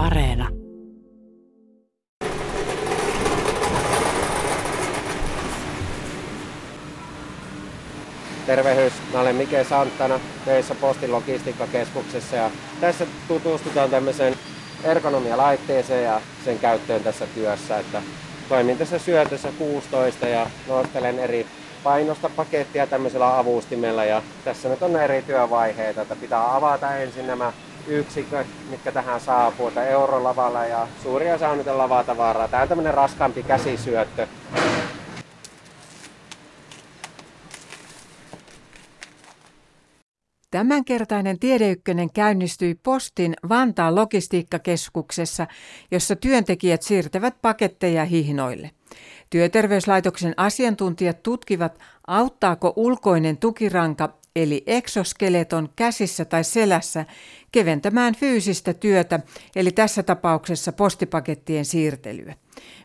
Areena. Tervehys, mä olen Mike Santana töissä Postin logistiikkakeskuksessa ja tässä tutustutaan tämmöiseen ergonomialaitteeseen ja sen käyttöön tässä työssä. Että toimin tässä syötössä 16 ja nostelen eri painosta pakettia tämmöisellä avustimella ja tässä nyt on eri työvaiheita, että pitää avata ensin nämä yksiköt, mitkä tähän saapuu, että eurolavalla ja suuri osa on nyt lavatavaraa. Tämä on tämmöinen raskaampi käsisyöttö. Tämänkertainen Tiedeykkönen käynnistyi Postin Vantaan logistiikkakeskuksessa, jossa työntekijät siirtävät paketteja hihnoille. Työterveyslaitoksen asiantuntijat tutkivat, auttaako ulkoinen tukiranka eli exoskeleton käsissä tai selässä keventämään fyysistä työtä, eli tässä tapauksessa postipakettien siirtelyä.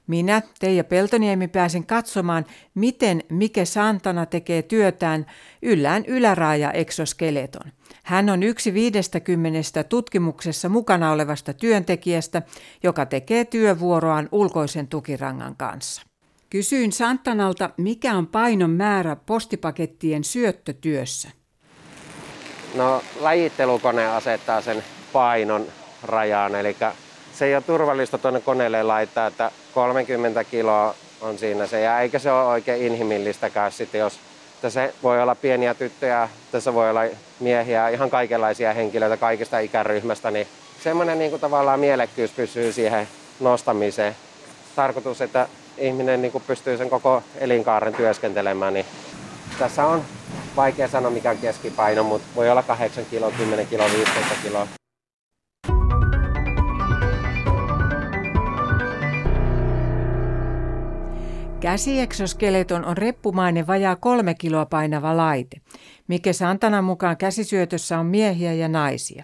Minä, Teija Peltoniemi, pääsin katsomaan, miten Mike Santana tekee työtään yllään yläraaja exoskeleton. Hän on yksi 50 tutkimuksessa mukana olevasta työntekijästä, joka tekee työvuoroaan ulkoisen tukirangan kanssa. Kysyin Santanalta, mikä on painon määrä postipakettien syöttötyössä. No lajittelukone asettaa sen painon rajaan, eli se ei ole turvallista tuonne koneelle laittaa, että 30 kiloa on siinä se, ja eikä se ole oikein inhimillistäkään sitten, jos tässä voi olla pieniä tyttöjä, tässä voi olla miehiä, ihan kaikenlaisia henkilöitä kaikista ikäryhmästä, niin semmoinen niin kuin tavallaan mielekkyys pysyy siihen nostamiseen. Tarkoitus, että ihminen niin pystyy sen koko elinkaaren työskentelemään, niin tässä on vaikea sanoa mikä on keskipaino, mutta voi olla 8 kilo, 10 kilo, 15 kiloa. Käsieksoskeleton on reppumainen vajaa kolme kiloa painava laite. Mikä Santana mukaan käsisyötössä on miehiä ja naisia.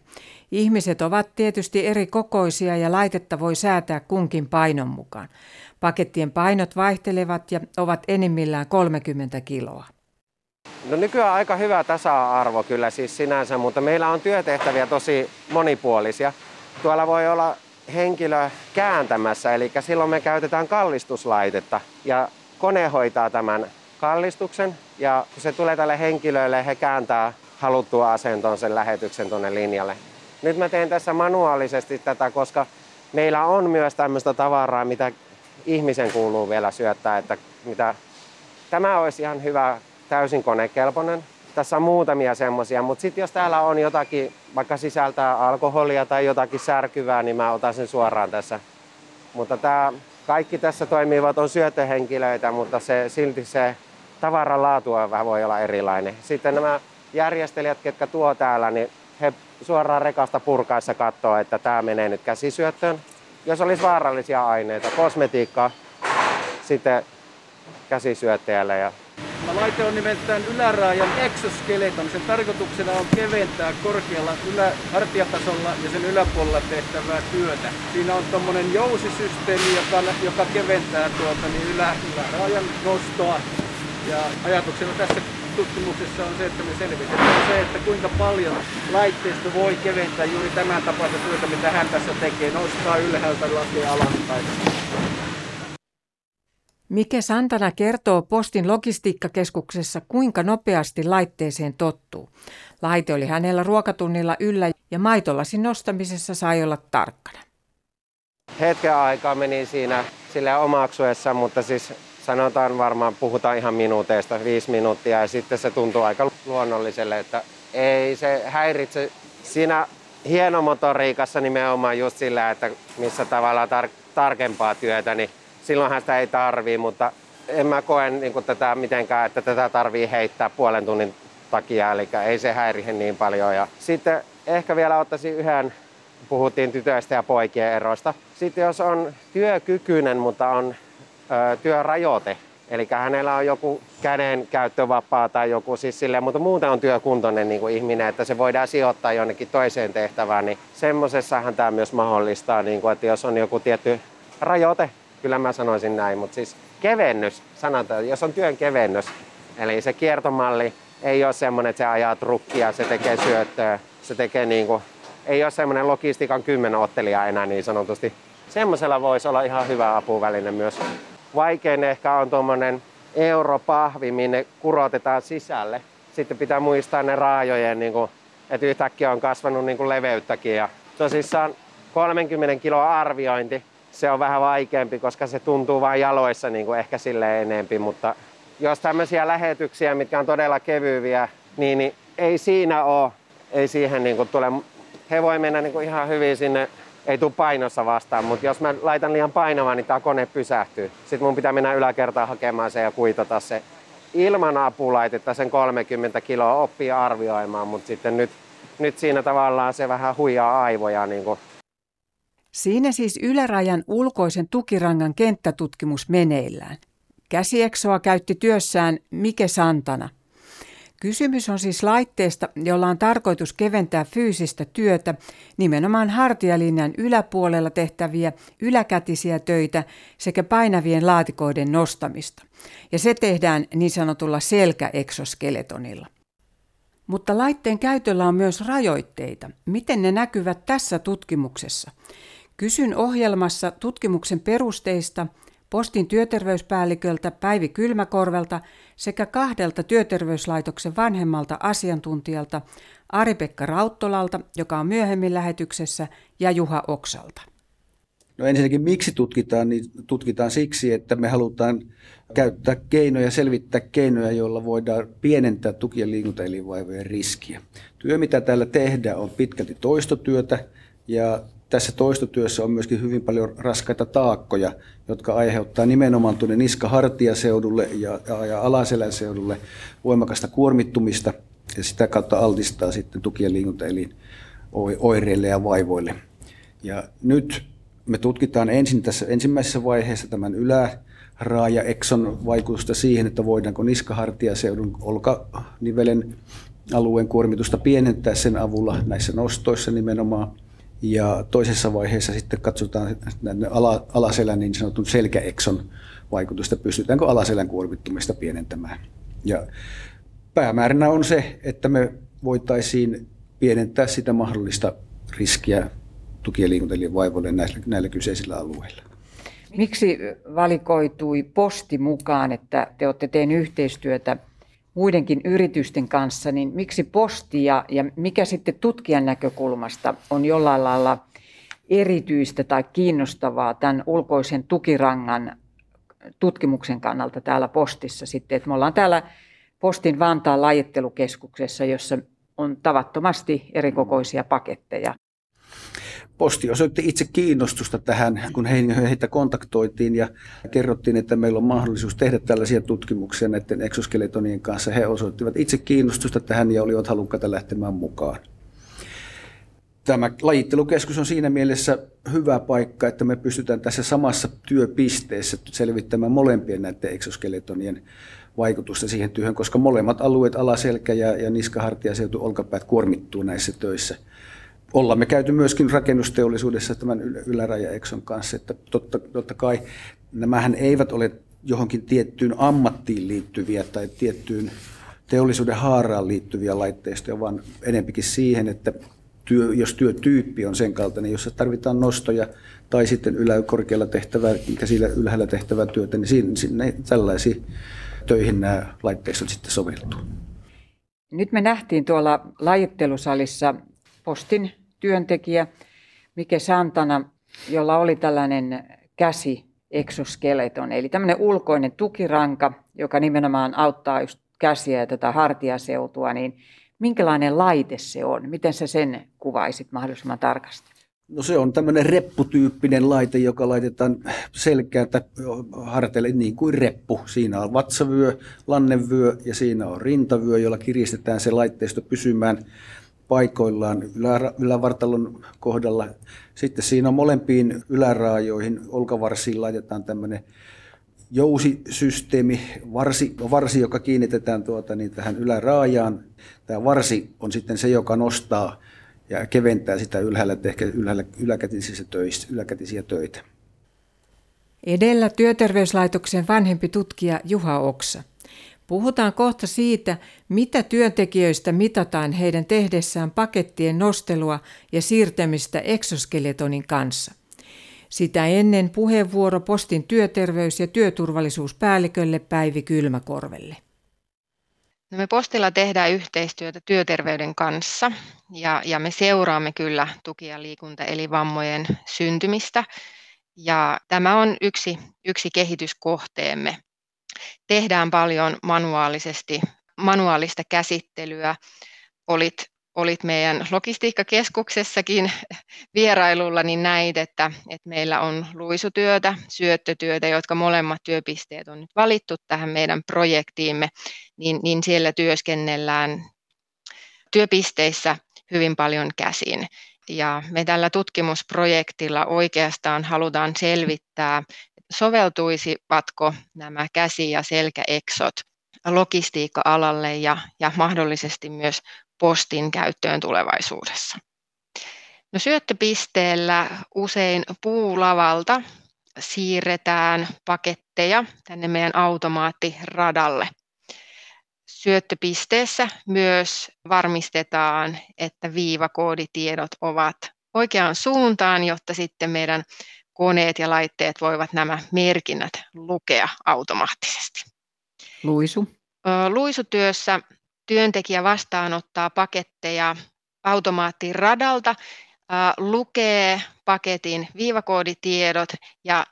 Ihmiset ovat tietysti eri kokoisia ja laitetta voi säätää kunkin painon mukaan. Pakettien painot vaihtelevat ja ovat enimmillään 30 kiloa. No nykyään aika hyvä tasa-arvo kyllä siis sinänsä, mutta meillä on työtehtäviä tosi monipuolisia. Tuolla voi olla henkilö kääntämässä, eli silloin me käytetään kallistuslaitetta ja kone hoitaa tämän kallistuksen ja kun se tulee tälle henkilölle, he kääntää haluttua asentoon sen lähetyksen tuonne linjalle. Nyt mä teen tässä manuaalisesti tätä, koska meillä on myös tämmöistä tavaraa, mitä ihmisen kuuluu vielä syöttää, että mitä Tämä olisi ihan hyvä täysin konekelpoinen. Tässä on muutamia semmoisia, mutta sitten jos täällä on jotakin, vaikka sisältää alkoholia tai jotakin särkyvää, niin mä otan sen suoraan tässä. Mutta tämä, kaikki tässä toimivat on syötöhenkilöitä, mutta se, silti se tavaran laatu vähän voi olla erilainen. Sitten nämä järjestelijät, ketkä tuo täällä, niin he suoraan rekasta purkaessa katsoo, että tämä menee nyt käsisyöttöön. Jos olisi vaarallisia aineita, kosmetiikkaa, sitten käsisyöttäjälle ja Laite on nimeltään yläraajan exoskeleton. Sen tarkoituksena on keventää korkealla ylä, hartiatasolla ja sen yläpuolella tehtävää työtä. Siinä on tuommoinen jousisysteemi, joka, joka keventää tuota, niin ylä, yläraajan nostoa. Ja ajatuksena tässä tutkimuksessa on se, että me selvitetään se, että kuinka paljon laitteisto voi keventää juuri tämän tapaista työtä, mitä hän tässä tekee. Nostaa ylhäältä, laskee alaspäin. Mike Santana kertoo Postin logistiikkakeskuksessa, kuinka nopeasti laitteeseen tottuu. Laite oli hänellä ruokatunnilla yllä ja maitolasin nostamisessa sai olla tarkkana. Hetken aikaa meni siinä sille omaksuessa, mutta siis sanotaan varmaan, puhutaan ihan minuuteista, viisi minuuttia ja sitten se tuntuu aika luonnolliselle, että ei se häiritse siinä hienomotoriikassa nimenomaan just sillä, että missä tavalla tar- tarkempaa työtä, niin silloinhan sitä ei tarvii, mutta en mä koe niin tätä mitenkään, että tätä tarvii heittää puolen tunnin takia, eli ei se häirihe niin paljon. Ja sitten ehkä vielä ottaisin yhden, puhuttiin tytöistä ja poikien eroista. Sitten jos on työkykyinen, mutta on työrajoite, eli hänellä on joku käden käyttövapaa tai joku siis silleen, mutta muuten on työkuntoinen niin kuin ihminen, että se voidaan sijoittaa jonnekin toiseen tehtävään, niin semmoisessahan tämä myös mahdollistaa, niin kuin, että jos on joku tietty rajoite, Kyllä mä sanoisin näin, mutta siis kevennys, sanotaan, jos on työn kevennys, eli se kiertomalli ei ole semmoinen, että se ajaa trukkia, se tekee syöttöä, se tekee niin kuin ei ole semmoinen logistiikan kymmenottelija enää niin sanotusti. Semmoisella voisi olla ihan hyvä apuväline myös. Vaikein ehkä on tuommoinen europahvi, minne kurotetaan sisälle. Sitten pitää muistaa ne raajojen, niin kuin, että yhtäkkiä on kasvanut niin kuin leveyttäkin. Ja tosissaan 30 kilo arviointi, se on vähän vaikeampi, koska se tuntuu vain jaloissa niin kuin ehkä sille enempi, mutta jos tämmöisiä lähetyksiä, mitkä on todella kevyviä, niin, niin ei siinä ole, ei siihen niin kuin tule, he voi mennä niin kuin ihan hyvin sinne, ei tule painossa vastaan, mutta jos mä laitan liian painavaa, niin tämä kone pysähtyy. Sitten mun pitää mennä yläkertaan hakemaan se ja kuitata se. Ilman apulaitetta sen 30 kiloa oppii arvioimaan, mutta sitten nyt, nyt siinä tavallaan se vähän huijaa aivoja niin kuin Siinä siis ylärajan ulkoisen tukirangan kenttätutkimus meneillään. Käsieksoa käytti työssään Mike Santana. Kysymys on siis laitteesta, jolla on tarkoitus keventää fyysistä työtä, nimenomaan hartialinjan yläpuolella tehtäviä yläkätisiä töitä sekä painavien laatikoiden nostamista. Ja se tehdään niin sanotulla selkäeksoskelettonilla. Mutta laitteen käytöllä on myös rajoitteita. Miten ne näkyvät tässä tutkimuksessa? Kysyn ohjelmassa tutkimuksen perusteista Postin työterveyspäälliköltä Päivi Kylmäkorvelta sekä kahdelta työterveyslaitoksen vanhemmalta asiantuntijalta Ari-Pekka Rauttolalta, joka on myöhemmin lähetyksessä, ja Juha Oksalta. No ensinnäkin miksi tutkitaan, niin tutkitaan siksi, että me halutaan käyttää keinoja, selvittää keinoja, joilla voidaan pienentää tuki- ja liikuntaelinvaivojen riskiä. Työ, mitä täällä tehdään, on pitkälti toistotyötä ja tässä toistotyössä on myöskin hyvin paljon raskaita taakkoja, jotka aiheuttaa nimenomaan tuonne niska-hartiaseudulle ja, ja, ja alaselän seudulle voimakasta kuormittumista ja sitä kautta altistaa sitten tuki- ja liikuntaelin oireille ja vaivoille. Ja nyt me tutkitaan ensin tässä ensimmäisessä vaiheessa tämän yläraaja Exon vaikutusta siihen, että voidaanko niskahartiaseudun olkanivelen alueen kuormitusta pienentää sen avulla näissä nostoissa nimenomaan. Ja toisessa vaiheessa sitten katsotaan ala, alaselän niin sanotun selkäekson vaikutusta, pystytäänkö alaselän kuormittumista pienentämään. Ja päämääränä on se, että me voitaisiin pienentää sitä mahdollista riskiä tuki- ja liikuntaelinvaivoille näillä, näillä kyseisillä alueilla. Miksi valikoitui posti mukaan, että te olette tehneet yhteistyötä muidenkin yritysten kanssa, niin miksi posti ja, ja mikä sitten tutkijan näkökulmasta on jollain lailla erityistä tai kiinnostavaa tämän ulkoisen tukirangan tutkimuksen kannalta täällä postissa sitten, että me ollaan täällä Postin Vantaan lajittelukeskuksessa, jossa on tavattomasti erikokoisia paketteja. Posti osoitti itse kiinnostusta tähän, kun heitä kontaktoitiin ja kerrottiin, että meillä on mahdollisuus tehdä tällaisia tutkimuksia näiden exoskeletonien kanssa. He osoittivat itse kiinnostusta tähän ja olivat halukkaita lähtemään mukaan. Tämä lajittelukeskus on siinä mielessä hyvä paikka, että me pystytään tässä samassa työpisteessä selvittämään molempien näiden exoskeletonien vaikutusta siihen työhön, koska molemmat alueet, alaselkä ja, ja niskahartiaseutu, olkapäät kuormittuu näissä töissä – ollaan me käyty myöskin rakennusteollisuudessa tämän yläraja Exxon kanssa, että totta, totta kai nämähän eivät ole johonkin tiettyyn ammattiin liittyviä tai tiettyyn teollisuuden haaraan liittyviä laitteistoja, vaan enempikin siihen, että työ, jos työtyyppi on sen kaltainen, jossa tarvitaan nostoja tai sitten yläkorkealla tehtävää, käsillä ylhäällä tehtävää työtä, niin sinne, sinne tällaisiin töihin nämä laitteistot sitten soveltuu. Nyt me nähtiin tuolla lajittelusalissa postin työntekijä Mike Santana, jolla oli tällainen käsi exoskeleton, eli tämmöinen ulkoinen tukiranka, joka nimenomaan auttaa just käsiä ja tätä hartiaseutua, niin minkälainen laite se on? Miten sä sen kuvaisit mahdollisimman tarkasti? No se on tämmöinen repputyyppinen laite, joka laitetaan selkäältä harteille niin kuin reppu. Siinä on vatsavyö, lannevyö ja siinä on rintavyö, jolla kiristetään se laitteisto pysymään paikoillaan ylä, ylävartalon kohdalla. Sitten siinä on molempiin yläraajoihin, olkavarsiin laitetaan tämmöinen jousisysteemi, varsi, varsi joka kiinnitetään tuota, niin tähän yläraajaan. Tämä varsi on sitten se, joka nostaa ja keventää sitä ylhäällä, ehkä ylhäällä yläkätisiä, töistä, yläkätisiä töitä. Edellä työterveyslaitoksen vanhempi tutkija Juha Oksa. Puhutaan kohta siitä, mitä työntekijöistä mitataan heidän tehdessään pakettien nostelua ja siirtämistä eksoskeletonin kanssa. Sitä ennen puheenvuoro Postin työterveys- ja työturvallisuuspäällikölle Päivi Kylmäkorvelle. No me postilla tehdään yhteistyötä työterveyden kanssa ja, ja me seuraamme kyllä tuki- ja liikuntaelivammojen syntymistä. Ja tämä on yksi, yksi kehityskohteemme. Tehdään paljon manuaalisesti, manuaalista käsittelyä. Olit olit meidän logistiikkakeskuksessakin vierailulla, niin näit, että, että meillä on luisutyötä, syöttötyötä, jotka molemmat työpisteet on nyt valittu tähän meidän projektiimme, niin, niin siellä työskennellään työpisteissä hyvin paljon käsin. Ja me tällä tutkimusprojektilla oikeastaan halutaan selvittää, soveltuisivatko nämä käsi- ja selkäeksot logistiikka-alalle ja, ja mahdollisesti myös postin käyttöön tulevaisuudessa. No syöttöpisteellä usein puulavalta siirretään paketteja tänne meidän automaattiradalle. Syöttöpisteessä myös varmistetaan, että viivakooditiedot ovat oikeaan suuntaan, jotta sitten meidän koneet ja laitteet voivat nämä merkinnät lukea automaattisesti. Luisu. Luisutyössä työntekijä vastaanottaa paketteja automaattiin radalta, lukee paketin viivakooditiedot ja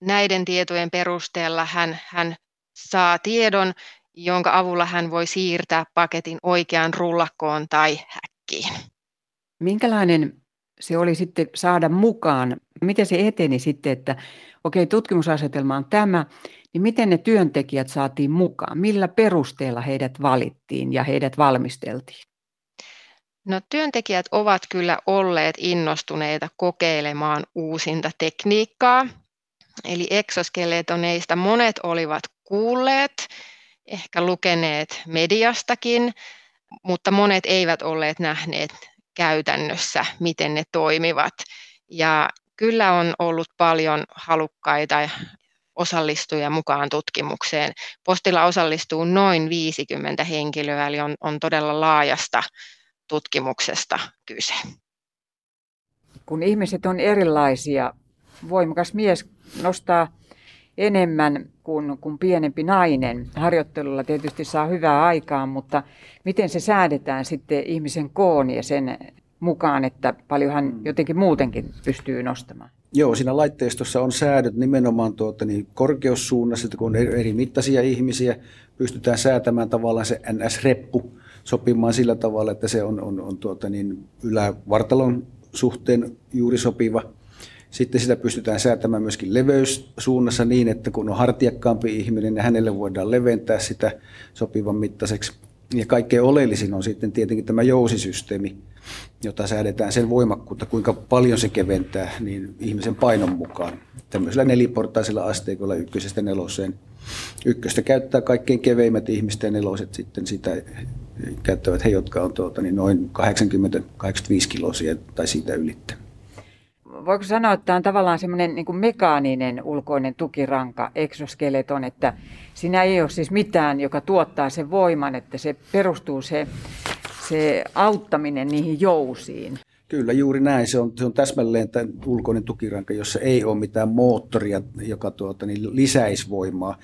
näiden tietojen perusteella hän, hän saa tiedon, jonka avulla hän voi siirtää paketin oikeaan rullakkoon tai häkkiin. Minkälainen se oli sitten saada mukaan? Miten se eteni sitten, että okei, tutkimusasetelma on tämä, niin miten ne työntekijät saatiin mukaan? Millä perusteella heidät valittiin ja heidät valmisteltiin? No, työntekijät ovat kyllä olleet innostuneita kokeilemaan uusinta tekniikkaa. Eli eksoskeletoneista monet olivat kuulleet, ehkä lukeneet mediastakin, mutta monet eivät olleet nähneet käytännössä, miten ne toimivat. Ja kyllä on ollut paljon halukkaita osallistujia mukaan tutkimukseen. Postilla osallistuu noin 50 henkilöä, eli on, on todella laajasta tutkimuksesta kyse. Kun ihmiset on erilaisia, voimakas mies nostaa enemmän kuin, kuin pienempi nainen. Harjoittelulla tietysti saa hyvää aikaa, mutta miten se säädetään sitten ihmisen koon ja sen mukaan, että paljon hän mm. jotenkin muutenkin pystyy nostamaan? Joo, siinä laitteistossa on säädöt nimenomaan tuota, niin korkeussuunnassa, että kun on eri mittaisia ihmisiä, pystytään säätämään tavallaan se NS-reppu sopimaan sillä tavalla, että se on, on, on tuota, niin ylävartalon suhteen juuri sopiva. Sitten sitä pystytään säätämään myöskin leveyssuunnassa niin, että kun on hartiakkaampi ihminen, niin hänelle voidaan leventää sitä sopivan mittaiseksi. Ja kaikkein oleellisin on sitten tietenkin tämä jousisysteemi, jota säädetään sen voimakkuutta, kuinka paljon se keventää niin ihmisen painon mukaan. Tämmöisellä neliportaisella asteikolla ykkösestä neloseen. Ykköstä käyttää kaikkein keveimmät ihmisten neloset sitten sitä käyttävät he, jotka on tuota, niin noin 80-85 kilosia tai siitä ylittä. Voiko sanoa, että tämä on tavallaan semmoinen niin kuin mekaaninen ulkoinen tukiranka, exoskeleton, että siinä ei ole siis mitään, joka tuottaa sen voiman, että se perustuu se se auttaminen niihin jousiin. Kyllä, juuri näin. Se on, se on täsmälleen tämän ulkoinen tukiranka, jossa ei ole mitään moottoria, joka tuota, niin lisäisi voimaa.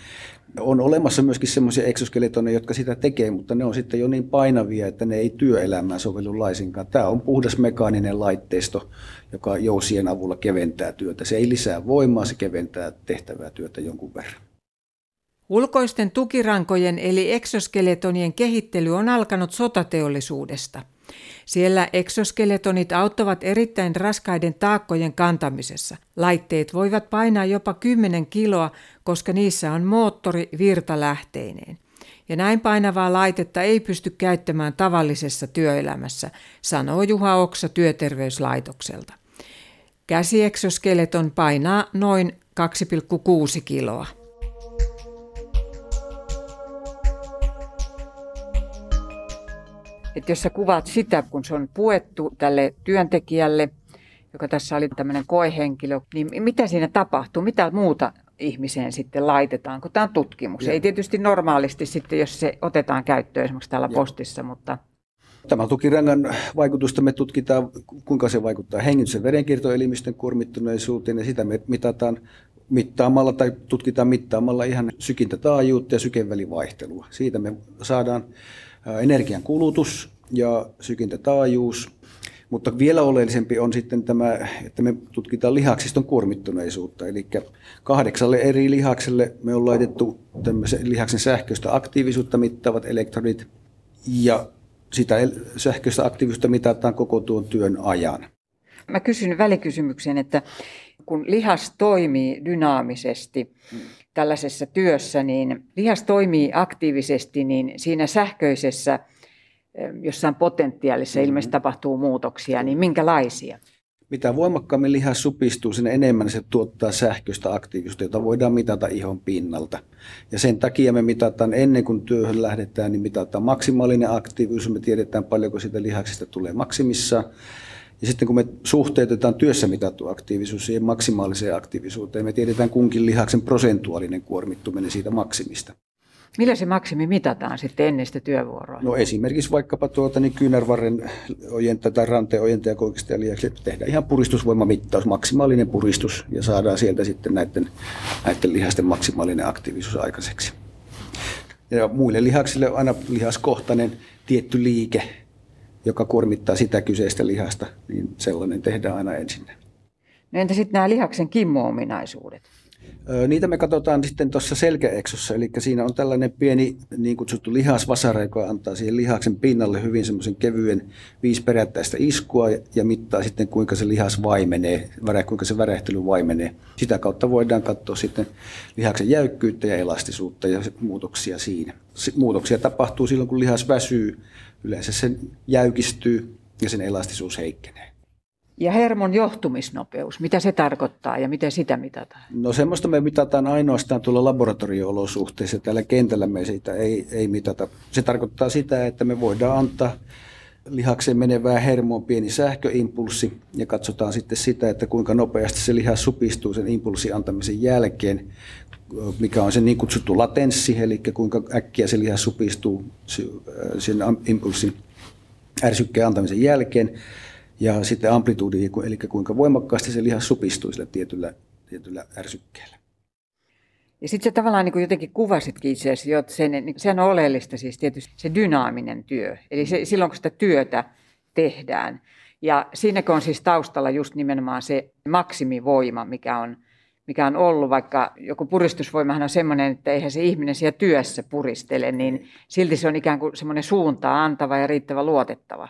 On olemassa myöskin semmoisia eksoskeletoneja, jotka sitä tekee, mutta ne on sitten jo niin painavia, että ne ei työelämään sovellu laisinkaan. Tämä on puhdas mekaaninen laitteisto, joka jousien avulla keventää työtä. Se ei lisää voimaa, se keventää tehtävää työtä jonkun verran. Ulkoisten tukirankojen eli eksoskeletonien kehittely on alkanut sotateollisuudesta. Siellä eksoskeletonit auttavat erittäin raskaiden taakkojen kantamisessa. Laitteet voivat painaa jopa 10 kiloa, koska niissä on moottori virtalähteineen. Ja näin painavaa laitetta ei pysty käyttämään tavallisessa työelämässä, sanoo Juha Oksa työterveyslaitokselta. Käsieksoskeleton painaa noin 2,6 kiloa. Että jos sä kuvaat sitä, kun se on puettu tälle työntekijälle, joka tässä oli tämmöinen koehenkilö, niin mitä siinä tapahtuu? Mitä muuta ihmiseen sitten laitetaan, kun tämä on tutkimus. Ja. Ei tietysti normaalisti sitten, jos se otetaan käyttöön esimerkiksi täällä ja. postissa, mutta... Tämä tukirangan vaikutusta me tutkitaan, kuinka se vaikuttaa hengitys- verenkiertoelimistön kuormittuneisuuteen ja sitä me mitataan mittaamalla tai tutkitaan mittaamalla ihan sykintätaajuutta ja sykevälivaihtelua. Siitä me saadaan energian kulutus ja sykintätaajuus mutta vielä oleellisempi on sitten tämä, että me tutkitaan lihaksiston kuormittuneisuutta. Eli kahdeksalle eri lihakselle me on laitettu lihaksen sähköistä aktiivisuutta mittaavat elektrodit ja sitä sähköistä aktiivisuutta mitataan koko tuon työn ajan. Mä kysyn välikysymyksen, että kun lihas toimii dynaamisesti tällaisessa työssä, niin lihas toimii aktiivisesti, niin siinä sähköisessä jossain potentiaalissa mm-hmm. ilmeisesti tapahtuu muutoksia, niin minkälaisia? Mitä voimakkaammin lihas supistuu, sen enemmän se tuottaa sähköistä aktiivisuutta, jota voidaan mitata ihon pinnalta. Ja sen takia me mitataan ennen kuin työhön lähdetään, niin mitataan maksimaalinen aktiivisuus. Me tiedetään paljonko siitä lihaksista tulee maksimissaan. Ja sitten kun me suhteutetaan työssä mitattu aktiivisuus siihen maksimaaliseen aktiivisuuteen, me tiedetään kunkin lihaksen prosentuaalinen kuormittuminen siitä maksimista. Millä se maksimi mitataan sitten ennen sitä työvuoroa? No esimerkiksi vaikkapa tuota, niin kyynärvarren ojenta tai ranteen ojenta ja koikista tehdään ihan puristusvoimamittaus, maksimaalinen puristus ja saadaan sieltä sitten näiden, näiden lihasten maksimaalinen aktiivisuus aikaiseksi. Ja muille lihaksille on aina lihaskohtainen tietty liike, joka kuormittaa sitä kyseistä lihasta, niin sellainen tehdään aina ensin. No entä sitten nämä lihaksen kimmo-ominaisuudet? Niitä me katsotaan sitten tuossa selkäeksossa, eli siinä on tällainen pieni niin kutsuttu lihasvasara, joka antaa siihen lihaksen pinnalle hyvin semmoisen kevyen viisi perättäistä iskua ja mittaa sitten kuinka se lihas vaimenee, kuinka se värehtely vaimenee. Sitä kautta voidaan katsoa sitten lihaksen jäykkyyttä ja elastisuutta ja muutoksia siinä. Muutoksia tapahtuu silloin, kun lihas väsyy, yleensä se jäykistyy ja sen elastisuus heikkenee. Ja hermon johtumisnopeus, mitä se tarkoittaa ja miten sitä mitataan? No semmoista me mitataan ainoastaan tuolla laboratorio-olosuhteissa. Täällä kentällä me sitä ei, ei mitata. Se tarkoittaa sitä, että me voidaan antaa lihakseen menevää hermoon pieni sähköimpulssi ja katsotaan sitten sitä, että kuinka nopeasti se lihas supistuu sen impulssin antamisen jälkeen, mikä on se niin kutsuttu latenssi, eli kuinka äkkiä se lihas supistuu sen impulssin ärsykkeen antamisen jälkeen ja sitten amplituudi, eli kuinka voimakkaasti se lihas supistuu sillä tietyllä, tietyllä ärsykkeellä. Ja sitten se tavallaan niin jotenkin kuvasitkin itse asiassa, että sen, niin sehän on oleellista siis tietysti se dynaaminen työ. Eli se, silloin kun sitä työtä tehdään. Ja siinäkin on siis taustalla just nimenomaan se maksimivoima, mikä on mikä on ollut, vaikka joku puristusvoimahan on semmoinen, että eihän se ihminen siellä työssä puristele, niin silti se on ikään kuin semmoinen suuntaa antava ja riittävä luotettava.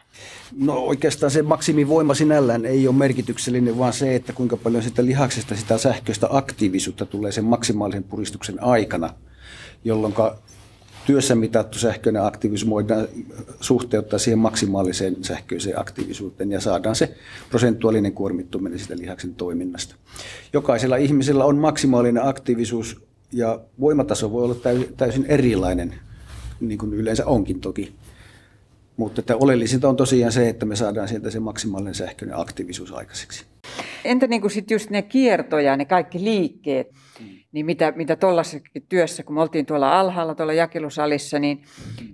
No oikeastaan se maksimivoima sinällään ei ole merkityksellinen, vaan se, että kuinka paljon sitä lihaksesta sitä sähköistä aktiivisuutta tulee sen maksimaalisen puristuksen aikana, jolloin työssä mitattu sähköinen aktiivisuus voidaan suhteuttaa siihen maksimaaliseen sähköiseen aktiivisuuteen ja saadaan se prosentuaalinen kuormittuminen sitä lihaksen toiminnasta. Jokaisella ihmisellä on maksimaalinen aktiivisuus ja voimataso voi olla täysin erilainen, niin kuin yleensä onkin toki. Mutta että oleellisinta on tosiaan se, että me saadaan sieltä se maksimaalinen sähköinen aktiivisuus aikaiseksi. Entä niin kuin sit just ne kiertoja, ne kaikki liikkeet? Niin mitä, mitä tuollaisessakin työssä, kun me oltiin tuolla alhaalla tuolla jakelusalissa, niin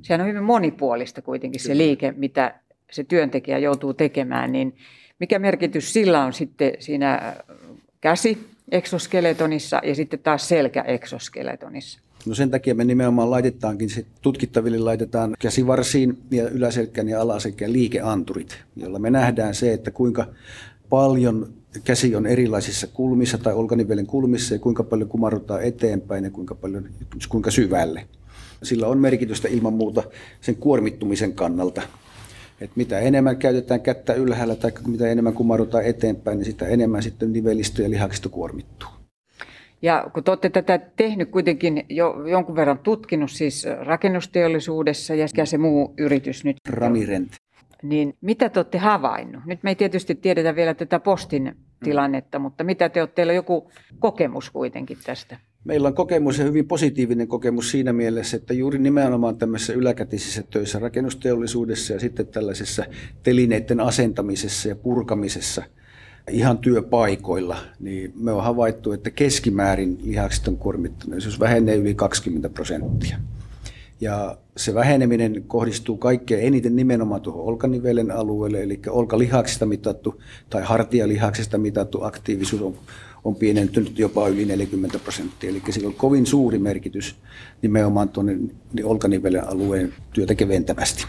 sehän on hyvin monipuolista kuitenkin se liike, mitä se työntekijä joutuu tekemään, niin mikä merkitys sillä on sitten siinä käsi eksoskeletonissa ja sitten taas selkä eksoskeletonissa? No sen takia me nimenomaan laitetaankin, se tutkittaville laitetaan käsivarsiin ja yläselkään ja alaselkään liikeanturit, jolla me nähdään se, että kuinka paljon käsi on erilaisissa kulmissa tai olkanivelen kulmissa ja kuinka paljon kumarrutaan eteenpäin ja kuinka, paljon, kuinka syvälle. Sillä on merkitystä ilman muuta sen kuormittumisen kannalta. Et mitä enemmän käytetään kättä ylhäällä tai mitä enemmän kumarrutaan eteenpäin, niin sitä enemmän sitten nivelistö ja lihaksisto kuormittuu. Ja kun te olette tätä tehnyt kuitenkin jo jonkun verran tutkinut siis rakennusteollisuudessa ja se muu yritys nyt. Ramirent niin mitä te olette havainnut? Nyt me ei tietysti tiedetä vielä tätä postin tilannetta, mutta mitä te olette, teillä on joku kokemus kuitenkin tästä? Meillä on kokemus ja hyvin positiivinen kokemus siinä mielessä, että juuri nimenomaan tämmöisessä yläkätisissä töissä rakennusteollisuudessa ja sitten tällaisessa telineiden asentamisessa ja purkamisessa ihan työpaikoilla, niin me on havaittu, että keskimäärin lihakset on kuormittuneisuus vähenee yli 20 prosenttia. Ja se väheneminen kohdistuu kaikkein eniten nimenomaan tuohon olkanivelen alueelle, eli olkalihaksista mitattu tai hartialihaksista mitattu aktiivisuus on, on pienentynyt jopa yli 40 prosenttia. Eli sillä on kovin suuri merkitys nimenomaan tuonne olkanivelen alueen työtä keventävästi.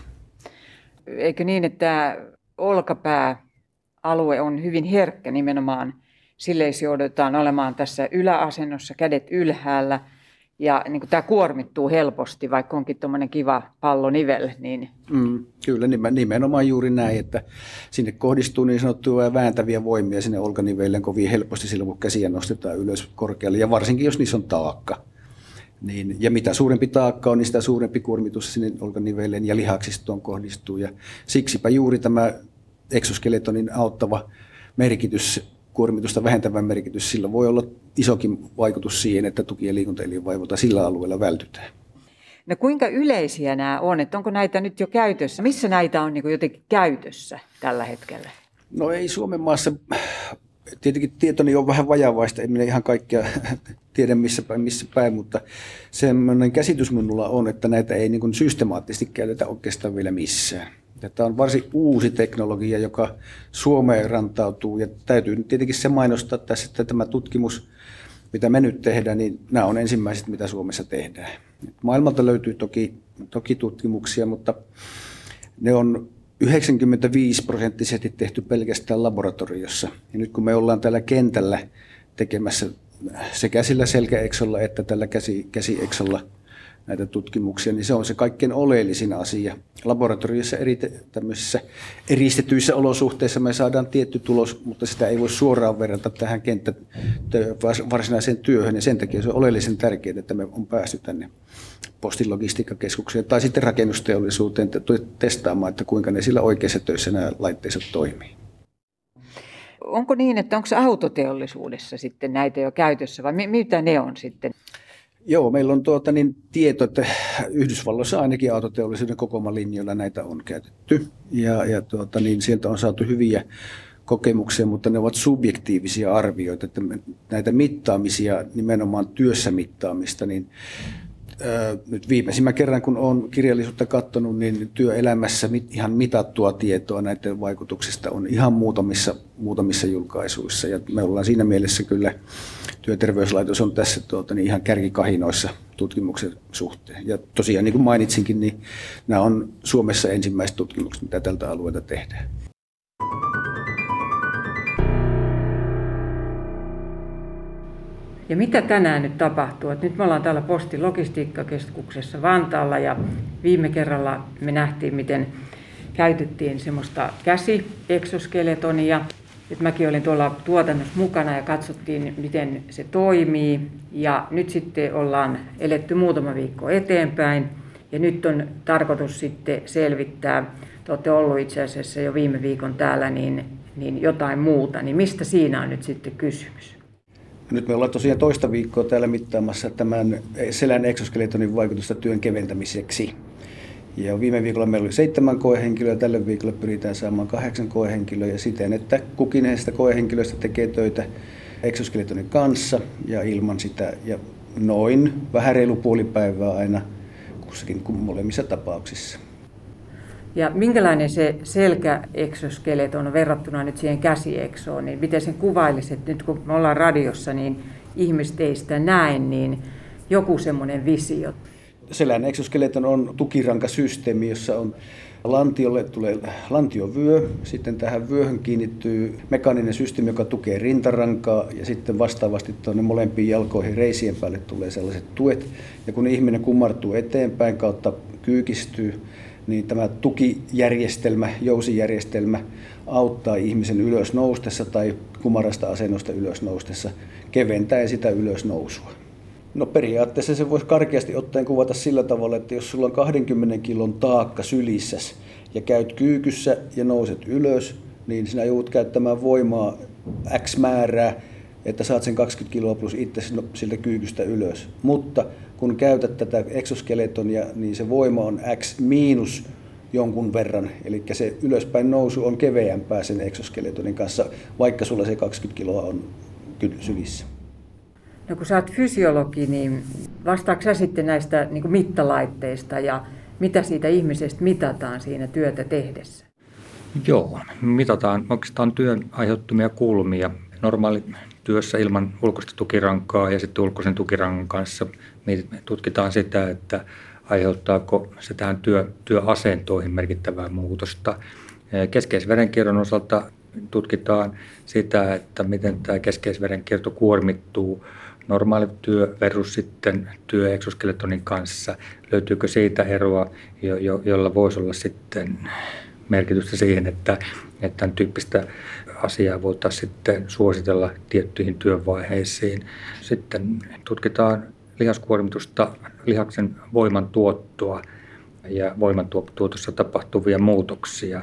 Eikö niin, että olkapääalue on hyvin herkkä nimenomaan sille, jos joudutaan olemaan tässä yläasennossa, kädet ylhäällä – ja niin kuin tämä kuormittuu helposti, vaikka onkin tuommoinen kiva pallonivel. Niin... Mm, kyllä, nimenomaan juuri näin, että sinne kohdistuu niin sanottuja vääntäviä voimia sinne olkaniveille kovin helposti silloin, kun käsiä nostetaan ylös korkealle, ja varsinkin jos niissä on taakka. Niin, ja mitä suurempi taakka on, niin sitä suurempi kuormitus sinne olkaniveille ja lihaksistoon kohdistuu. Ja siksipä juuri tämä eksoskeletonin auttava merkitys kuormitusta vähentävä merkitys, sillä voi olla isokin vaikutus siihen, että tuki- ja liikuntaelinvaivoilta sillä alueella vältytään. No kuinka yleisiä nämä on? Että onko näitä nyt jo käytössä? Missä näitä on niin jotenkin käytössä tällä hetkellä? No ei Suomen maassa, tietenkin tietoni on vähän vajavaista, en minä ihan kaikkia tiedä missä päin, missä päin, mutta semmoinen käsitys minulla on, että näitä ei niin systemaattisesti käytetä oikeastaan vielä missään. Tämä on varsin uusi teknologia, joka Suomeen rantautuu ja täytyy nyt tietenkin se mainostaa tässä, että tämä tutkimus, mitä me nyt tehdään, niin nämä on ensimmäiset, mitä Suomessa tehdään. Maailmalta löytyy toki, toki tutkimuksia, mutta ne on 95 prosenttisesti tehty pelkästään laboratoriossa. Ja nyt kun me ollaan täällä kentällä tekemässä sekä sillä selkäeksolla että tällä käsi, käsieksolla – näitä tutkimuksia, niin se on se kaikkein oleellisin asia. Laboratoriossa eri eristetyissä olosuhteissa me saadaan tietty tulos, mutta sitä ei voi suoraan verrata tähän kenttä varsinaiseen työhön, ja sen takia se on oleellisen tärkeää, että me on päästy tänne postilogistiikkakeskukseen tai sitten rakennusteollisuuteen testaamaan, että kuinka ne sillä oikeassa töissä nämä laitteistot toimii. Onko niin, että onko autoteollisuudessa sitten näitä jo käytössä vai mitä ne on sitten? Joo, meillä on tuota, niin, tieto, että Yhdysvalloissa ainakin autoteollisuuden kokomalinjoilla näitä on käytetty. Ja, ja tuota, niin, sieltä on saatu hyviä kokemuksia, mutta ne ovat subjektiivisia arvioita. Että näitä mittaamisia, nimenomaan työssä mittaamista, niin nyt viimeisimmän kerran, kun olen kirjallisuutta katsonut, niin työelämässä ihan mitattua tietoa näiden vaikutuksista on ihan muutamissa, muutamissa julkaisuissa. Ja me ollaan siinä mielessä kyllä, työterveyslaitos on tässä tuota, niin ihan kärkikahinoissa tutkimuksen suhteen. Ja tosiaan niin kuin mainitsinkin, niin nämä on Suomessa ensimmäiset tutkimukset, mitä tältä alueelta tehdään. Ja mitä tänään nyt tapahtuu? Et nyt me ollaan täällä Postin logistiikkakeskuksessa Vantaalla ja viime kerralla me nähtiin, miten käytettiin semmoista käsiexoskeletonia. Nyt mäkin olin tuolla tuotannossa mukana ja katsottiin, miten se toimii. Ja nyt sitten ollaan eletty muutama viikko eteenpäin. Ja nyt on tarkoitus sitten selvittää, te olette ollut itse asiassa jo viime viikon täällä, niin, niin jotain muuta. Niin mistä siinä on nyt sitten kysymys? Nyt me ollaan tosiaan toista viikkoa täällä mittaamassa tämän selän eksoskeletonin vaikutusta työn keventämiseksi. Ja viime viikolla meillä oli seitsemän koehenkilöä, tällä viikolla pyritään saamaan kahdeksan koehenkilöä ja siten, että kukin näistä koehenkilöistä tekee töitä eksoskeletonin kanssa ja ilman sitä. Ja noin vähän reilu puoli päivää aina kussakin molemmissa tapauksissa. Ja minkälainen se selkäeksoskeleton on verrattuna nyt siihen käsieksoon, niin miten sen kuvailisit, nyt kun me ollaan radiossa, niin ihmiset ei sitä näe, niin joku semmoinen visio. Selän eksoskeleton on tukirankasysteemi, jossa on lantiolle tulee lantiovyö, sitten tähän vyöhön kiinnittyy mekaaninen systeemi, joka tukee rintarankaa ja sitten vastaavasti tuonne molempiin jalkoihin reisien päälle tulee sellaiset tuet. Ja kun ihminen kumartuu eteenpäin kautta kyykistyy, niin tämä tukijärjestelmä, jousijärjestelmä auttaa ihmisen ylös noustessa tai kumarasta asennosta ylös noustessa, keventää sitä ylös nousua. No periaatteessa se voisi karkeasti ottaen kuvata sillä tavalla, että jos sulla on 20 kilon taakka sylissäs ja käyt kyykyssä ja nouset ylös, niin sinä joudut käyttämään voimaa X määrää, että saat sen 20 kiloa plus itse siltä kyykystä ylös. Mutta kun käytät tätä eksoskeletonia, niin se voima on X miinus jonkun verran. Eli se ylöspäin nousu on keveämpää sen eksoskeletonin kanssa, vaikka sulla se 20 kiloa on sylissä. No kun sä oot fysiologi, niin vastaako sä sitten näistä niin kuin mittalaitteista ja mitä siitä ihmisestä mitataan siinä työtä tehdessä? Joo, mitataan oikeastaan työn aiheuttamia kulmia. Normaali työssä ilman ulkoista tukirankaa ja sitten ulkoisen tukirangan kanssa me tutkitaan sitä, että aiheuttaako se tähän työ, työasentoihin merkittävää muutosta. Keskeisverenkierron osalta tutkitaan sitä, että miten tämä keskeisverenkierto kuormittuu normaali työ versus sitten työ exoskeletonin kanssa. Löytyykö siitä eroa, jo, jo, jolla voisi olla sitten merkitystä siihen, että, että tämän tyyppistä asiaa voitaisiin sitten suositella tiettyihin työvaiheisiin. Sitten tutkitaan lihaskuormitusta, lihaksen voimantuottoa ja voimantuotossa tapahtuvia muutoksia